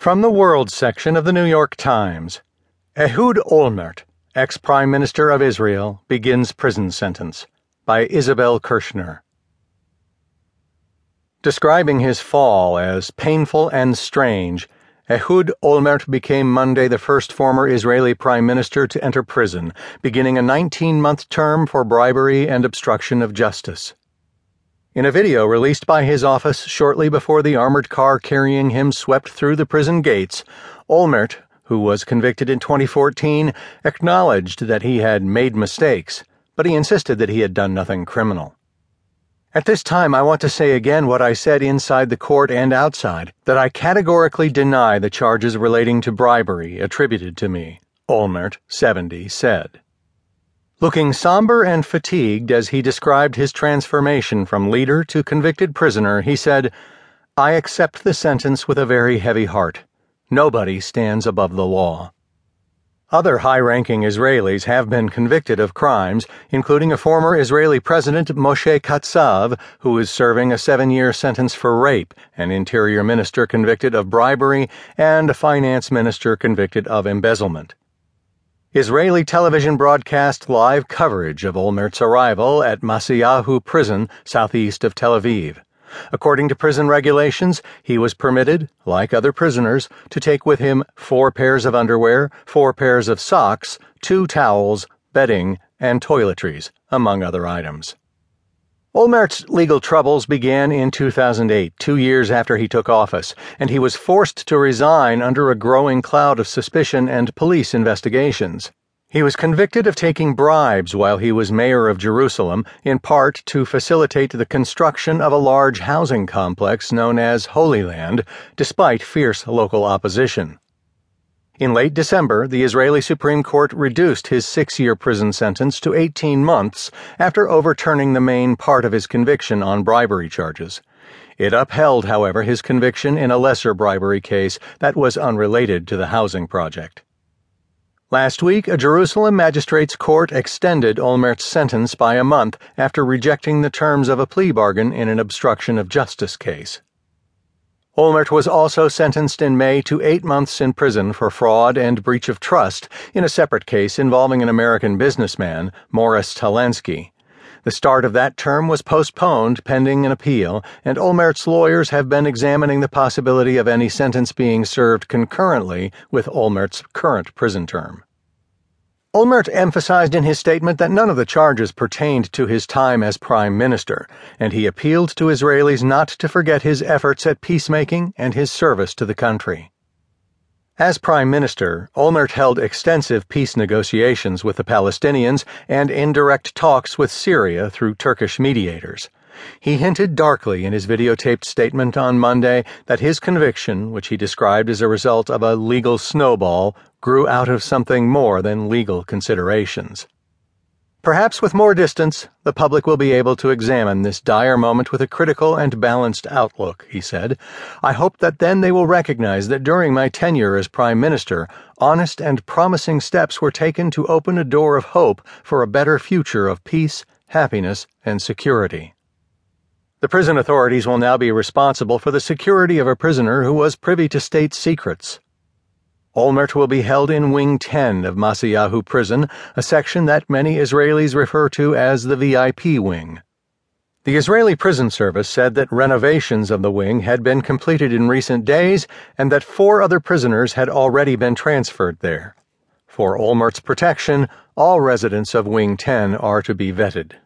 From the World section of the New York Times Ehud Olmert, ex Prime Minister of Israel, begins prison sentence by Isabel Kershner. Describing his fall as painful and strange, Ehud Olmert became Monday the first former Israeli Prime Minister to enter prison, beginning a 19 month term for bribery and obstruction of justice. In a video released by his office shortly before the armored car carrying him swept through the prison gates, Olmert, who was convicted in 2014, acknowledged that he had made mistakes, but he insisted that he had done nothing criminal. At this time, I want to say again what I said inside the court and outside that I categorically deny the charges relating to bribery attributed to me, Olmert, 70, said. Looking somber and fatigued as he described his transformation from leader to convicted prisoner, he said, I accept the sentence with a very heavy heart. Nobody stands above the law. Other high ranking Israelis have been convicted of crimes, including a former Israeli President Moshe Katsav, who is serving a seven year sentence for rape, an interior minister convicted of bribery, and a finance minister convicted of embezzlement. Israeli television broadcast live coverage of Olmert's arrival at Maasiyahu prison southeast of Tel Aviv. According to prison regulations, he was permitted, like other prisoners, to take with him four pairs of underwear, four pairs of socks, two towels, bedding, and toiletries, among other items. Olmert's legal troubles began in 2008, two years after he took office, and he was forced to resign under a growing cloud of suspicion and police investigations. He was convicted of taking bribes while he was mayor of Jerusalem, in part to facilitate the construction of a large housing complex known as Holy Land, despite fierce local opposition. In late December, the Israeli Supreme Court reduced his six year prison sentence to 18 months after overturning the main part of his conviction on bribery charges. It upheld, however, his conviction in a lesser bribery case that was unrelated to the housing project. Last week, a Jerusalem magistrate's court extended Olmert's sentence by a month after rejecting the terms of a plea bargain in an obstruction of justice case. Olmert was also sentenced in May to eight months in prison for fraud and breach of trust in a separate case involving an American businessman, Morris Talansky. The start of that term was postponed pending an appeal, and Olmert's lawyers have been examining the possibility of any sentence being served concurrently with Olmert's current prison term. Olmert emphasized in his statement that none of the charges pertained to his time as prime minister, and he appealed to Israelis not to forget his efforts at peacemaking and his service to the country. As prime minister, Olmert held extensive peace negotiations with the Palestinians and indirect talks with Syria through Turkish mediators. He hinted darkly in his videotaped statement on Monday that his conviction, which he described as a result of a legal snowball, grew out of something more than legal considerations. Perhaps with more distance, the public will be able to examine this dire moment with a critical and balanced outlook, he said. I hope that then they will recognize that during my tenure as Prime Minister, honest and promising steps were taken to open a door of hope for a better future of peace, happiness, and security. The prison authorities will now be responsible for the security of a prisoner who was privy to state secrets. Olmert will be held in Wing 10 of Maasiyahu Prison, a section that many Israelis refer to as the VIP wing. The Israeli Prison Service said that renovations of the wing had been completed in recent days and that four other prisoners had already been transferred there. For Olmert's protection, all residents of Wing 10 are to be vetted.